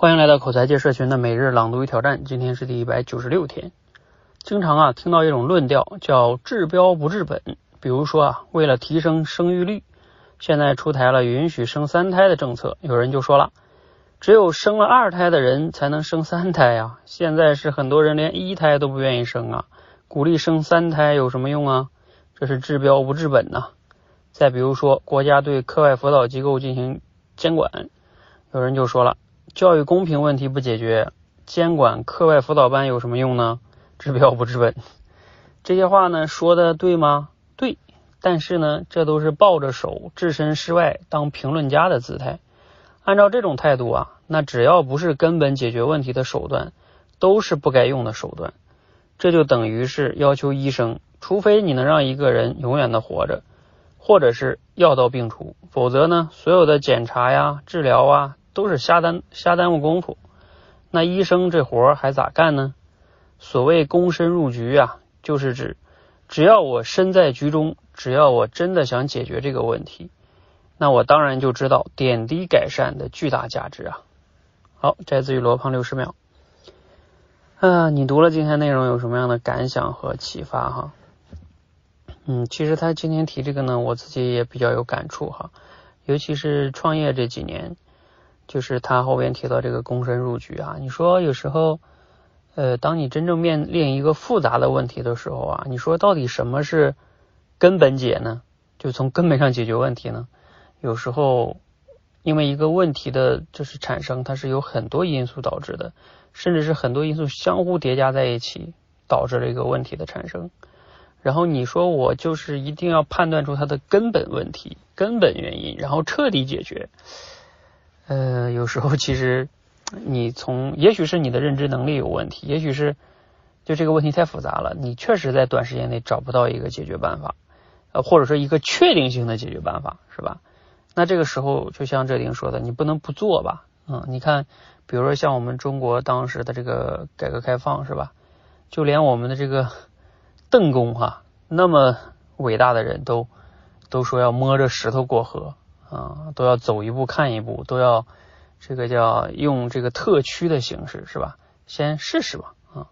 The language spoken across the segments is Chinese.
欢迎来到口才界社群的每日朗读与挑战，今天是第一百九十六天。经常啊听到一种论调叫治标不治本，比如说啊为了提升生育率，现在出台了允许生三胎的政策，有人就说了，只有生了二胎的人才能生三胎呀，现在是很多人连一胎都不愿意生啊，鼓励生三胎有什么用啊？这是治标不治本呐。再比如说国家对课外辅导机构进行监管，有人就说了。教育公平问题不解决，监管课外辅导班有什么用呢？治标不治本。这些话呢说的对吗？对。但是呢，这都是抱着手置身事外当评论家的姿态。按照这种态度啊，那只要不是根本解决问题的手段，都是不该用的手段。这就等于是要求医生，除非你能让一个人永远的活着，或者是药到病除，否则呢，所有的检查呀、治疗啊。都是瞎耽瞎耽误功夫，那医生这活还咋干呢？所谓躬身入局啊，就是指只要我身在局中，只要我真的想解决这个问题，那我当然就知道点滴改善的巨大价值啊。好，摘自于罗胖六十秒。啊，你读了今天内容有什么样的感想和启发哈？嗯，其实他今天提这个呢，我自己也比较有感触哈，尤其是创业这几年。就是他后边提到这个躬身入局啊，你说有时候，呃，当你真正面临一个复杂的问题的时候啊，你说到底什么是根本解呢？就从根本上解决问题呢？有时候因为一个问题的就是产生，它是有很多因素导致的，甚至是很多因素相互叠加在一起导致了一个问题的产生。然后你说我就是一定要判断出它的根本问题、根本原因，然后彻底解决。呃，有时候其实你从，也许是你的认知能力有问题，也许是就这个问题太复杂了，你确实在短时间内找不到一个解决办法，呃，或者说一个确定性的解决办法，是吧？那这个时候就像这丁说的，你不能不做吧？嗯，你看，比如说像我们中国当时的这个改革开放，是吧？就连我们的这个邓公哈，那么伟大的人都都说要摸着石头过河。啊，都要走一步看一步，都要这个叫用这个特区的形式，是吧？先试试吧，啊，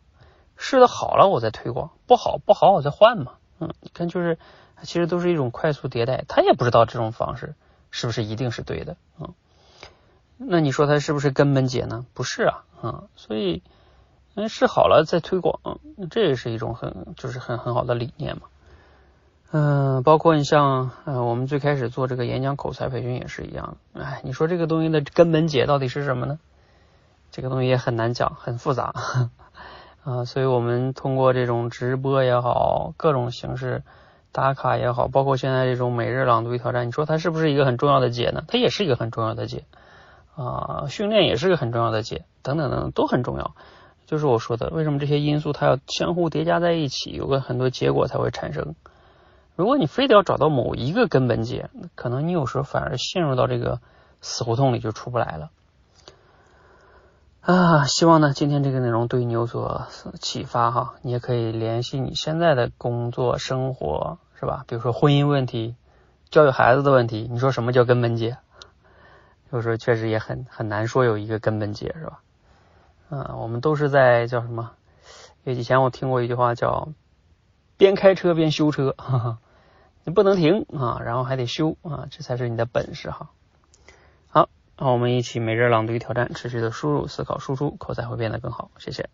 试的好了我再推广，不好不好我再换嘛，嗯，你看就是其实都是一种快速迭代，他也不知道这种方式是不是一定是对的，嗯，那你说他是不是根本解呢？不是啊，啊，所以嗯试好了再推广，这也是一种很就是很很好的理念嘛。嗯，包括你像，呃，我们最开始做这个演讲口才培训也是一样。哎，你说这个东西的根本解到底是什么呢？这个东西也很难讲，很复杂 啊。所以我们通过这种直播也好，各种形式打卡也好，包括现在这种每日朗读挑战，你说它是不是一个很重要的解呢？它也是一个很重要的解啊。训练也是个很重要的解，等等等等都很重要。就是我说的，为什么这些因素它要相互叠加在一起，有个很多结果才会产生。如果你非得要找到某一个根本解，可能你有时候反而陷入到这个死胡同里就出不来了。啊，希望呢今天这个内容对你有所启发哈，你也可以联系你现在的工作生活是吧？比如说婚姻问题、教育孩子的问题，你说什么叫根本解？有时候确实也很很难说有一个根本解是吧？啊，我们都是在叫什么？以前我听过一句话叫边开车边修车，哈哈。不能停啊，然后还得修啊，这才是你的本事哈。好，那我们一起每日朗读挑战，持续的输入、思考、输出，口才会变得更好。谢谢。